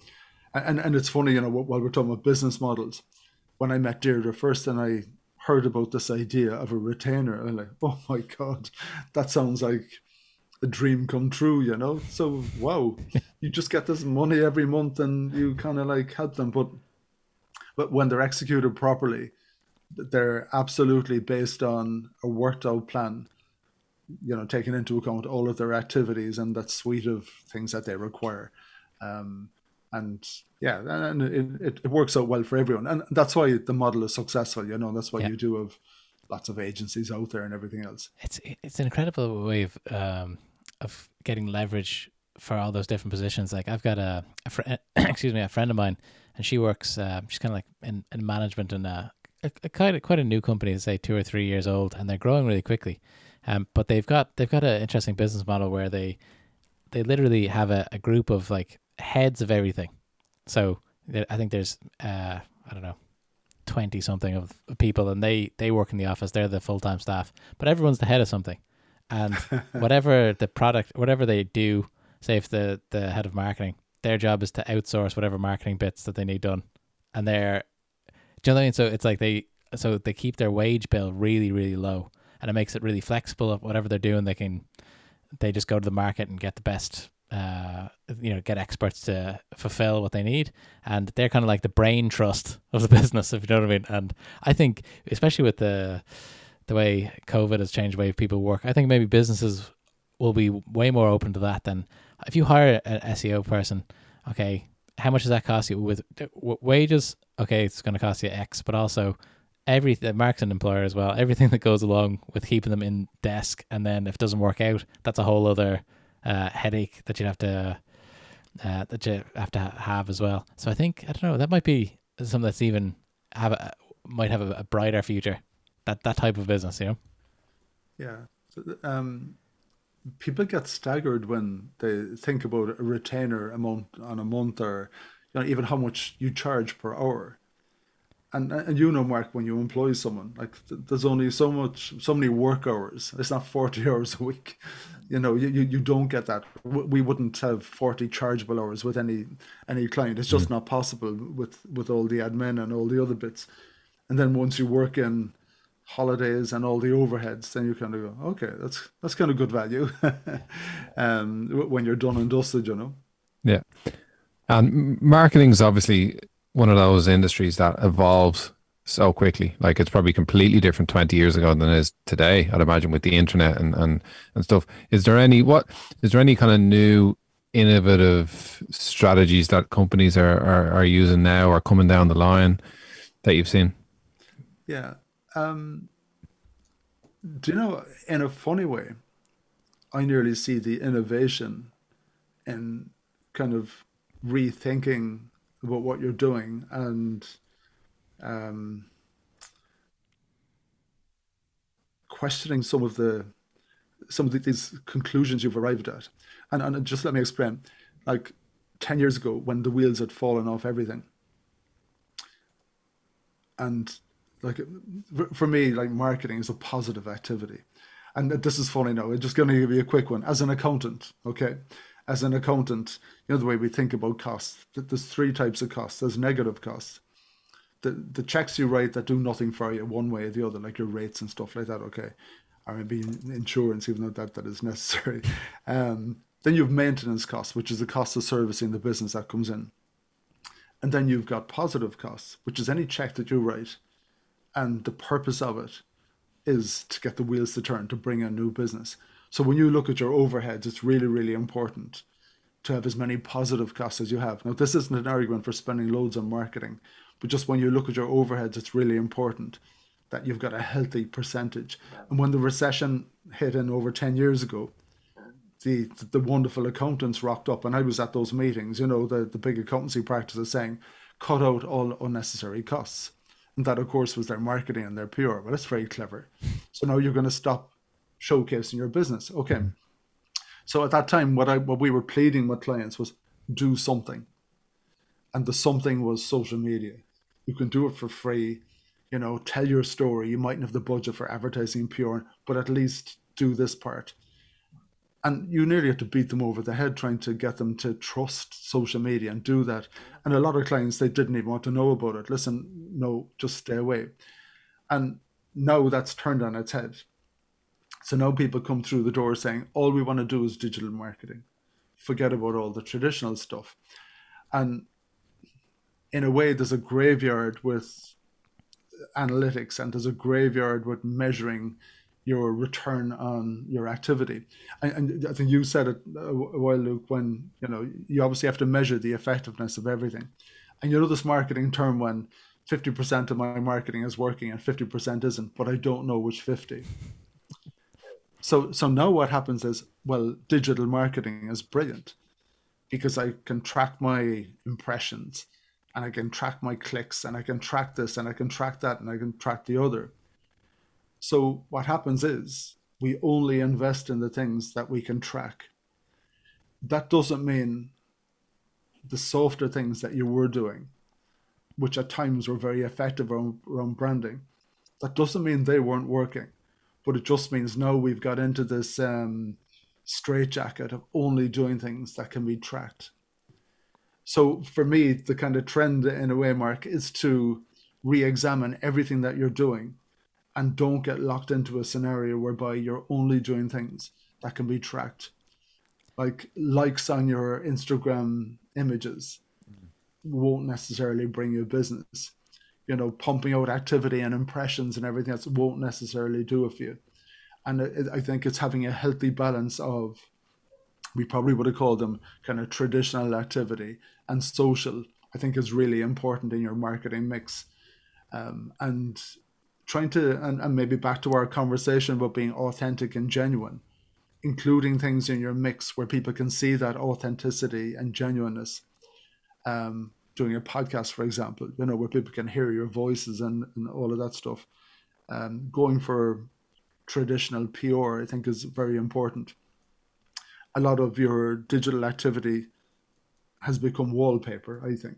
And and it's funny, you know, while we're talking about business models, when I met Deirdre first and I heard about this idea of a retainer, I'm like, oh my god, that sounds like a dream come true, you know. So wow, you just get this money every month and you kind of like help them, but but when they're executed properly, they're absolutely based on a worked out plan. You know, taking into account all of their activities and that suite of things that they require. Um, and yeah, and it, it, works out well for everyone, and that's why the model is successful. You know, that's why Yeah. you do have lots of agencies out there and everything else. It's it's an incredible way of um of getting leverage for all those different positions. Like I've got a, a friend, excuse me, a friend of mine, and she works. Uh, she's kind of like in, in management in a, a, a kind of quite a new company, say two or three years old, and they're growing really quickly. Um, but they've got they've got an interesting business model where they they literally have a, a group of like heads of everything. So I think there's uh I don't know twenty something of people, and they they work in the office. They're the full time staff, but everyone's the head of something, and whatever the product, whatever they do, say if the the head of marketing, their job is to outsource whatever marketing bits that they need done, and they're, do you know what I mean? So it's like they so they keep their wage bill really really low, and it makes it really flexible. Of whatever they're doing, they can they just go to the market and get the best uh you know get experts to fulfill what they need. And they're kind of like the brain trust of the business if you know what i mean. And i think especially with the the way covid has changed the way people work i think maybe businesses will be way more open to that than if you hire an seo person okay how much does that cost you? With wages okay it's going to cost you x but also every the an employer as well everything that goes along with keeping them in desk and then if it doesn't work out that's a whole other uh, headache that you'd have to uh, that you have to have as well so i think i don't know that might be something that's even have a might have a, a brighter future that that type of business you know Yeah. So, um, people get staggered when they think about a retainer amount on a month or you know, even how much you charge per hour. And, and you know, Mark, when you employ someone, like there's only so much, so many work hours. It's not 40 hours a week. You know, you, you, you don't get that. We wouldn't have 40 chargeable hours with any any client. It's just mm. not possible with with all the admin and all the other bits. And then once you work in holidays and all the overheads, then you kind of go, okay, that's that's kind of good value um, when you're done and dusted, you know. Yeah, and marketing is obviously one of those industries that evolves so quickly. Like it's probably completely different 20 years ago than it is today, I'd imagine with the internet and, and, and stuff. Is there any, what, is there any kind of new innovative strategies that companies are, are, are using now or coming down the line that you've seen? Yeah. Um, do you know, in a funny way, I nearly see the innovation in kind of rethinking about what you're doing and um, questioning some of the some of the, these conclusions you've arrived at. And, and just let me explain. Like 10 years ago, when the wheels had fallen off everything, and like for me, like marketing is a positive activity. And this is funny now. I'm just going to give you a quick one. As an accountant, okay, as an accountant, you know the way we think about costs. that There's three types of costs. There's negative costs. The the checks you write that do nothing for you one way or the other, like your rates and stuff like that. Okay, or maybe insurance, even though that that is necessary. Um, then you have maintenance costs, which is the cost of servicing the business that comes in. And then you've got positive costs, which is any check that you write, and the purpose of it is to get the wheels to turn to bring in new business. So when you look at your overheads, it's really, really important to have as many positive costs as you have. Now, this isn't an argument for spending loads on marketing, but just when you look at your overheads, it's really important that you've got a healthy percentage. And when the recession hit in over 10 years ago, the, the wonderful accountants rocked up, and I was at those meetings, you know, the, the big accountancy practices saying, cut out all unnecessary costs. And that, of course, was their marketing and their PR. Well, that's very clever. So now you're going to stop showcasing your business. Okay. Mm-hmm. So at that time, what I what we were pleading with clients was do something, and the something was social media. You can do it for free, you know. Tell your story. You mightn't have the budget for advertising PR, but at least do this part. And you nearly have to beat them over the head trying to get them to trust social media and do that. And a lot of clients they didn't even want to know about it. Listen, no, just stay away. And now that's turned on its head so now people come through the door saying, all we want to do is digital marketing. Forget about all the traditional stuff. And in a way, there's a graveyard with analytics and there's a graveyard with measuring your return on your activity. And, and, I think you said it a while, Luke, when you know you obviously have to measure the effectiveness of everything. And you know this marketing term when 50% of my marketing is working and 50% isn't, but I don't know which 50. So so now what happens is well, digital marketing is brilliant because I can track my impressions and I can track my clicks and I can track this and I can track that and I can track the other. So what happens is we only invest in the things that we can track. That doesn't mean the softer things that you were doing, which at times were very effective around, around branding, that doesn't mean they weren't working but it just means now we've got into this um, straitjacket of only doing things that can be tracked. So for me, the kind of trend in a way, Mark, is to re-examine everything that you're doing and don't get locked into a scenario whereby you're only doing things that can be tracked. Like likes on your Instagram images won't necessarily bring you business you know, pumping out activity and impressions and everything else won't necessarily do it for you. And it, I think it's having a healthy balance of, we probably would have called them kind of traditional activity and social. I think is really important in your marketing mix, um, and trying to and, and maybe back to our conversation about being authentic and genuine, including things in your mix where people can see that authenticity and genuineness. Um, doing a podcast, for example, you know, where people can hear your voices and, and all of that stuff. Um, going for traditional PR, I think, is very important. A lot of your digital activity has become wallpaper, I think.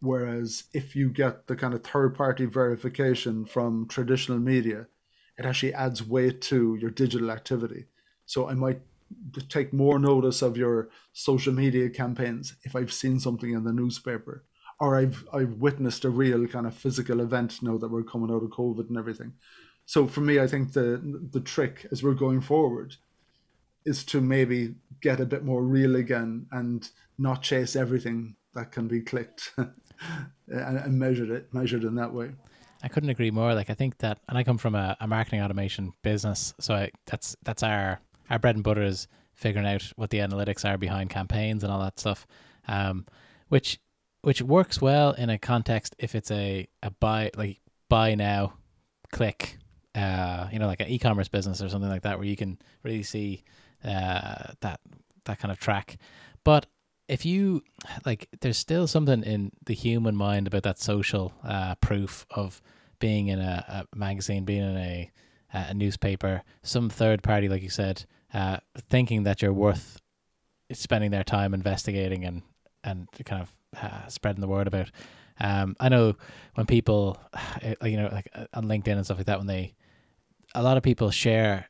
Whereas if you get the kind of third party verification from traditional media, it actually adds weight to your digital activity. So I might take more notice of your social media campaigns if I've seen something in the newspaper or I've I've witnessed a real kind of physical event now that we're coming out of COVID and everything. So for me, I think the the trick as we're going forward is to maybe get a bit more real again and not chase everything that can be clicked and, and measured it measured in that way. I couldn't agree more. Like I think that, and I come from a, a marketing automation business, so I, that's that's our our bread and butter is figuring out what the analytics are behind campaigns and all that stuff, um, which which works well in a context if it's a a buy like buy now, click, uh, you know, like an e-commerce business or something like that, where you can really see uh, that that kind of track. But if you like, there's still something in the human mind about that social uh, proof of being in a, a magazine, being in a a newspaper, some third party, like you said, uh, thinking that you're worth spending their time investigating and and kind of uh, spreading the word about. Um, I know when people, you know, like uh, on LinkedIn and stuff like that, when they, a lot of people share.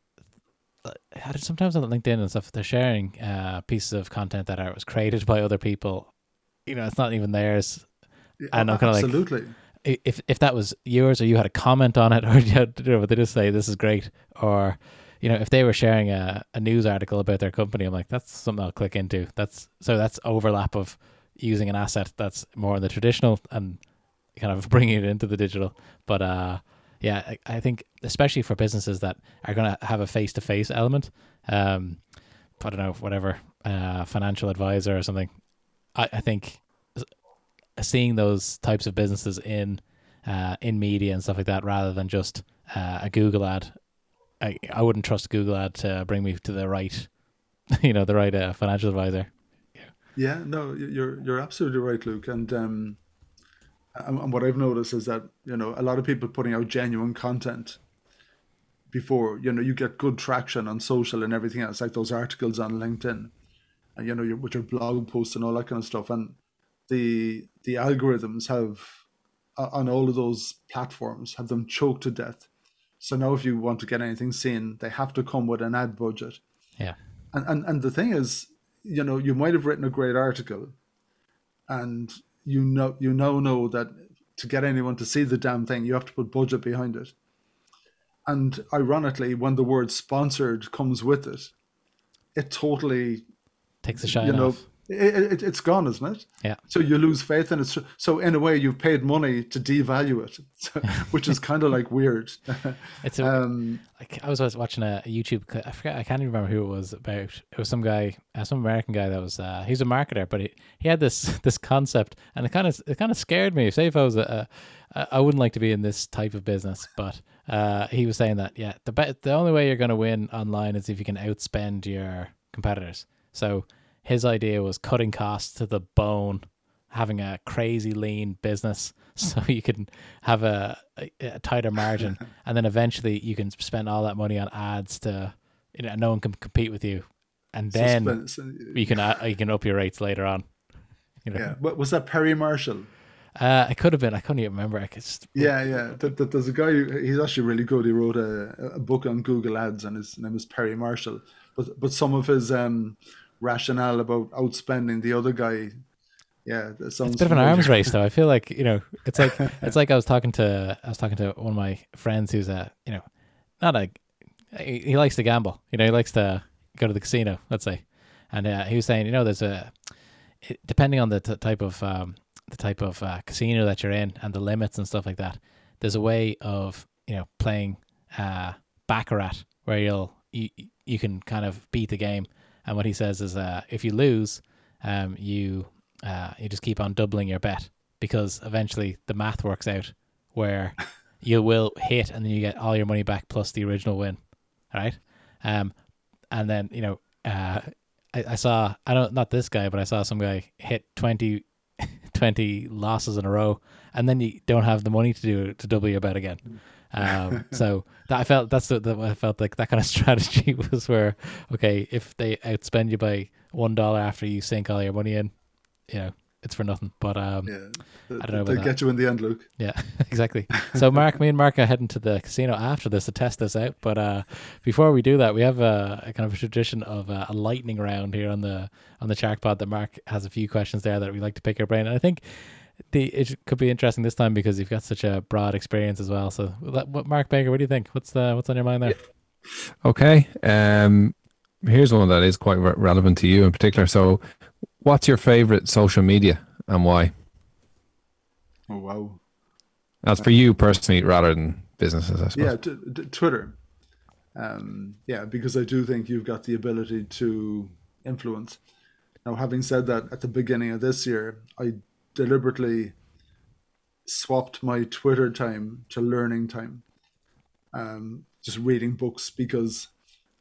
Uh, sometimes on LinkedIn and stuff, they're sharing uh, pieces of content that are was created by other people. You know, it's not even theirs. Yeah, and I'm kind of like, absolutely. if if that was yours or you had a comment on it or you had, you know, they just say this is great or you know if they were sharing a, a news article about their company i'm like that's something i'll click into that's so that's overlap of using an asset that's more in the traditional and kind of bringing it into the digital but uh yeah i, I think especially for businesses that are going to have a face-to-face element um i don't know whatever uh financial advisor or something i, I think seeing those types of businesses in uh, in media and stuff like that, rather than just uh, a Google ad. I I wouldn't trust Google ad to bring me to the right, you know, the right uh, financial advisor. Yeah, no, you're you're absolutely right, Luke. And um, and what I've noticed is that you know a lot of people putting out genuine content before you know you get good traction on social and everything else, like those articles on LinkedIn, and you know your, with your blog posts and all that kind of stuff. And the the algorithms have on all of those platforms have them choked to death. So now if you want to get anything seen, they have to come with an ad budget. Yeah. And and, and the thing is, you know, you might have written a great article and you know you now know that to get anyone to see the damn thing, you have to put budget behind it. And ironically, when the word sponsored comes with it, it totally takes the shine you know, off it, it, it's gone, isn't it? Yeah. So you lose faith in it. So in a way, you've paid money to devalue it, which is kind of like weird. It's a, um, like I was watching a YouTube. I forget. I can't even remember who it was about. It was some guy, uh, some American guy that was. Uh, he's a marketer, but he, he had this this concept, and it kind of it kind of scared me. Say if I was a, a, I wouldn't like to be in this type of business, but uh, he was saying that yeah, the be- the only way you're going to win online is if you can outspend your competitors. So his idea was cutting costs to the bone, having a crazy lean business so you can have a, a, a tighter margin, and then eventually you can spend all that money on ads to, you know, no one can compete with you, and then you can uh, you can up your rates later on. You know? Yeah, what was that Perry Marshall? Uh, it could have been. I couldn't even remember. I could just... Yeah, yeah. There's a guy. He's actually really good. He wrote a, a book on Google Ads, and his name is Perry Marshall. But but some of his um, rationale about outspending the other guy. Yeah, that sounds. It's a bit of an arms race, though. I feel like you know, it's like it's like I was talking to I was talking to one of my friends who's a you know, not a he, he likes to gamble. You know, he likes to go to the casino. Let's say, and uh, he was saying, you know, there's a depending on the t- type of um, the type of uh, casino that you're in and the limits and stuff like that. There's a way of you know playing uh, baccarat where you'll you you can kind of beat the game and what he says is, uh, if you lose, um, you uh, you just keep on doubling your bet because eventually the math works out where you will hit and then you get all your money back plus the original win. All right. Um, and then you know, uh, I, I saw I don't not this guy, but I saw some guy hit 20, 20 losses in a row, and then you don't have the money to do to double your bet again. Um, so that I felt that's what, I felt like that kind of strategy was where okay, if they outspend you by one dollar after you sink all your money in, you know it's for nothing. But um, Yeah, they, I don't know they get you in the end, Luke. Yeah, exactly. So, Mark, me and Mark are heading to the casino after this to test this out. But uh, before we do that, we have a, a kind of a tradition of uh, a lightning round here on the on the Shark Pod. That Mark has a few questions there that we like to pick your brain, and I think the it could be interesting this time because you've got such a broad experience as well. So, what, what Mark Baker, what do you think? What's the what's on your mind there? Okay. Um, here's one that is quite re- relevant to you in particular. So, what's your favorite social media and why? Oh wow. That's for you personally, rather than businesses, I suppose. Yeah, t- t- Twitter. Um, yeah, because I do think you've got the ability to influence. Now, having said that, at the beginning of this year, I deliberately swapped my Twitter time to learning time, um, just reading books because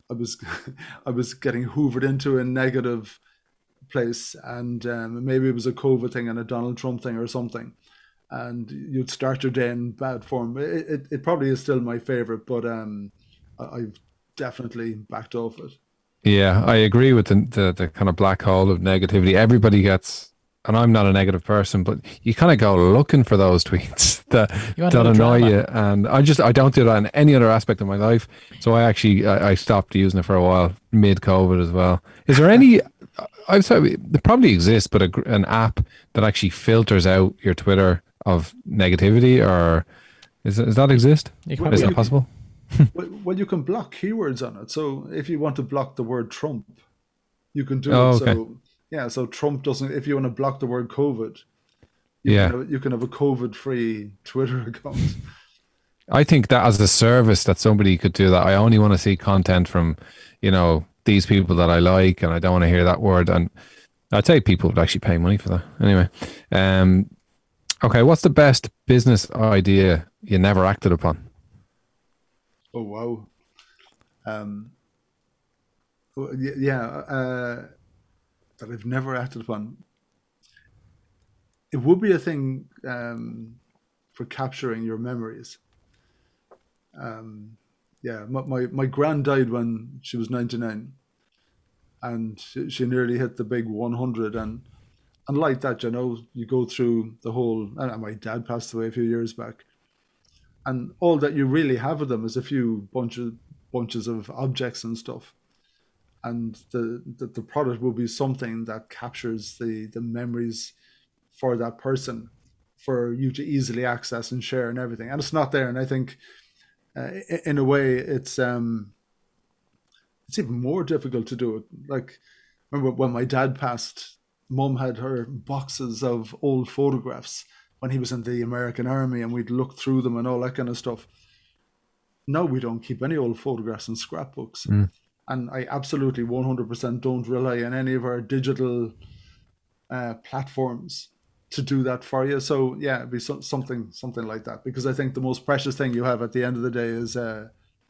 I was I was getting hoovered into a negative place, and um, maybe it was a COVID thing and a Donald Trump thing or something and you'd start your day in bad form. It, it, it probably is still my favorite, but um, I, I've definitely backed off it. Yeah, I agree with the, the the kind of black hole of negativity. Everybody gets, and I'm not a negative person, but you kind of go looking for those tweets that You want that annoy you, and I just I don't do that in any other aspect of my life. So I actually I, I stopped using it for a while mid COVID as well. Is there any? I'm sorry, there probably exists, but a, an app that actually filters out your Twitter of negativity, or is does that exist? Well, Is that possible? Well, well, you can block keywords on it. So if you want to block the word Trump, you can do Oh, it. okay. So yeah, so Trump doesn't. If you want to block the word COVID, you Yeah. can have, you can have a COVID-free Twitter account. I think that as a service that somebody could do that. I only want to see content from, you know, these people that I like, and I don't want to hear that word. And I'd say people would actually pay money for that. Anyway, um, okay, what's the best business idea you never acted upon? Oh wow. Um. Yeah. Uh, that I've never acted upon. It would be a thing um, for capturing your memories. Um, yeah, my, my my gran died when she was ninety nine, and she, she nearly hit the big one hundred. And and like that, you know, you go through the whole. And my dad passed away a few years back and all that you really have of them is a few bunches bunches of objects and stuff and the, the the product will be something that captures the the memories for that person for you to easily access and share and everything and it's not there and i think uh, in a way it's um it's even more difficult to do it like remember when my dad passed mum had her boxes of old photographs when he was in the American Army and we'd look through them and all that kind of stuff. No, we don't keep any old photographs in scrapbooks. And I absolutely 100% don't rely on any of our digital uh, platforms to do that for you. So yeah, it'd be so, something something like that because I think the most precious thing you have at the end of the day is uh,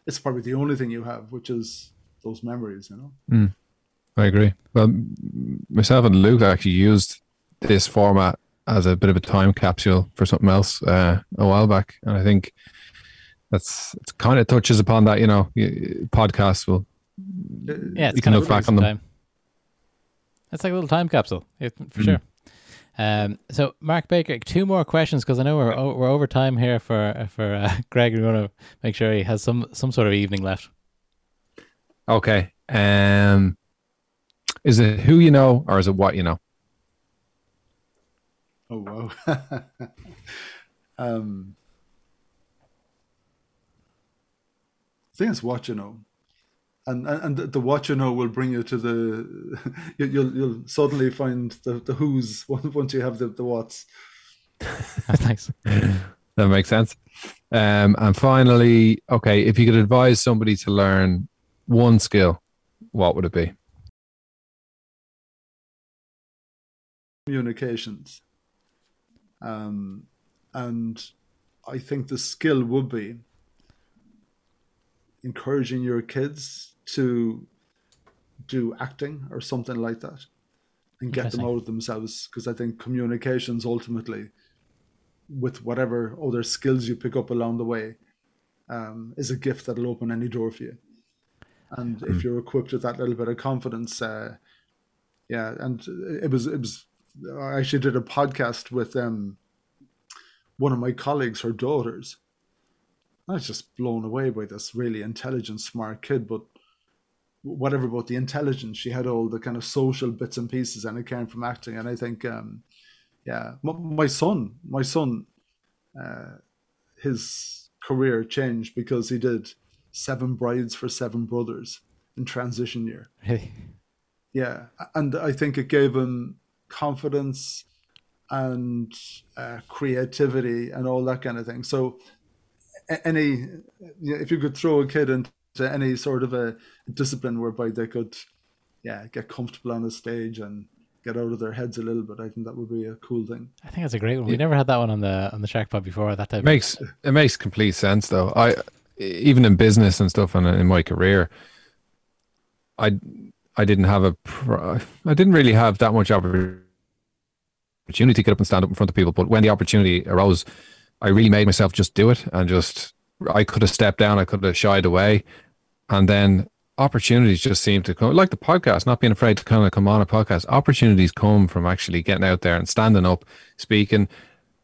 it's probably the only thing you have, which is those memories. You know. I agree. Well, myself and Luke actually used this format as a bit of a time capsule for something else uh, a while back, and I think that's it. Kind of touches upon that. You know, podcasts will. Yeah, it's You kind can of look back on them. Time. It's like a little time capsule, it, for sure. Um, so Mark Baker, two more questions because I know we're o- we're over time here for for uh, Greg. We want to make sure he has some some sort of evening left. Okay. Um, is it who you know or is it what you know? Oh wow. um, I think it's what you know, and and, the, what you know will bring you to the you, you'll you'll suddenly find the the who's once you have the the what's. Nice. That makes sense. Um, and finally, okay, if you could advise somebody to learn one skill, what would it be? communications. Um, and I think the skill would be encouraging your kids to do acting or something like that and get them out of themselves because I think communications ultimately with whatever other skills you pick up along the way um, is a gift that'll open any door for you. And if you're equipped with that little bit of confidence, uh, yeah, and it was it was I actually did a podcast with um, one of my colleagues, her daughters. I was just blown away by this really intelligent, smart kid. But whatever about the intelligence, she had all the kind of social bits and pieces, and it came from acting. And I think, um, yeah, my, son, my son, uh, his career changed because he did Seven Brides for Seven Brothers in transition year. Really? Yeah, and I think it gave him confidence and uh, creativity and all that kind of thing. So, any if you could throw a kid into any sort of a discipline whereby they could, yeah, get comfortable on the stage and get out of their heads a little bit, I think that would be a cool thing. I think that's a great one. We never had that one on the on the Shark Pod before. That type It makes it makes complete sense though. I even in business and stuff and in my career, I I didn't have a pro- I didn't really have that much opportunity to get up and stand up in front of people. But when the opportunity arose, I really made myself just do it and just I could have stepped down, I could have shied away, and then opportunities just seem to come like the podcast not being afraid to kind of come on a podcast. Opportunities come from actually getting out there and standing up speaking.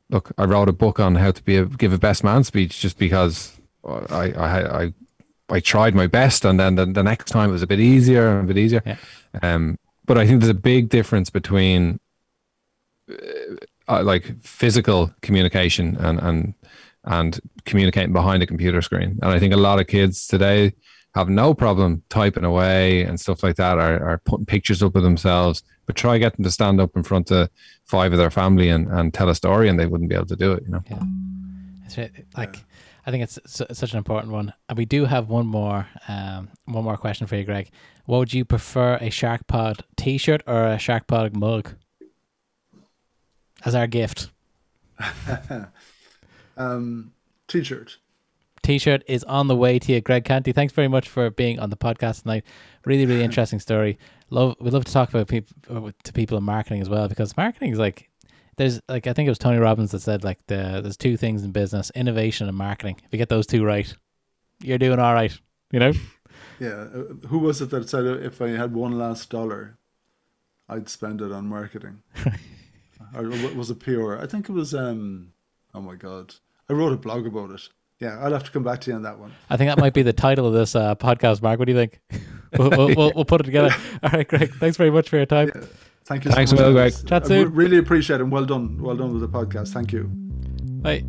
Look i wrote a book on how to be a give a best man speech just because i i i, I tried my best and then the, the next time it was a bit easier and a bit easier. Yeah. um but i think there's a big difference between uh, like physical communication and and and communicating behind a computer screen and i think a lot of kids today have no problem typing away and stuff like that, are, are putting pictures up of themselves, but try get them to stand up in front of five of their family and, and tell a story and they wouldn't be able to do it, you know. Yeah. It's re- like I think it's su- such an important one. And we do have one more um one more question for you, Greg. What would you prefer a Shark Pod t-shirt or a Shark Pod mug as our gift? Um, t-shirt. T-shirt is on the way to you, Greg Canty. Thanks very much for being on the podcast tonight. Really, really interesting story. Love, we love to talk about people to people in marketing as well because marketing is like there's like I think it was Tony Robbins that said like the there's two things in business: innovation and marketing. If you get those two right, you're doing all right. You know. Yeah, uh, who was it that said if I had one last dollar, I'd spend it on marketing? Or was it PR? I think it was. um Oh my god, I wrote a blog about it. Yeah, I'll have to come back to you on that one. I think that might be the title of this uh, podcast, Mark. What do you think? we'll, we'll, we'll, we'll put it together. All right, Greg. Thanks very much for your time. Thank you. Thanks so much. million, Greg. Chat I soon. re- really appreciate it. and Well done. Well done with the podcast. Thank you. Bye.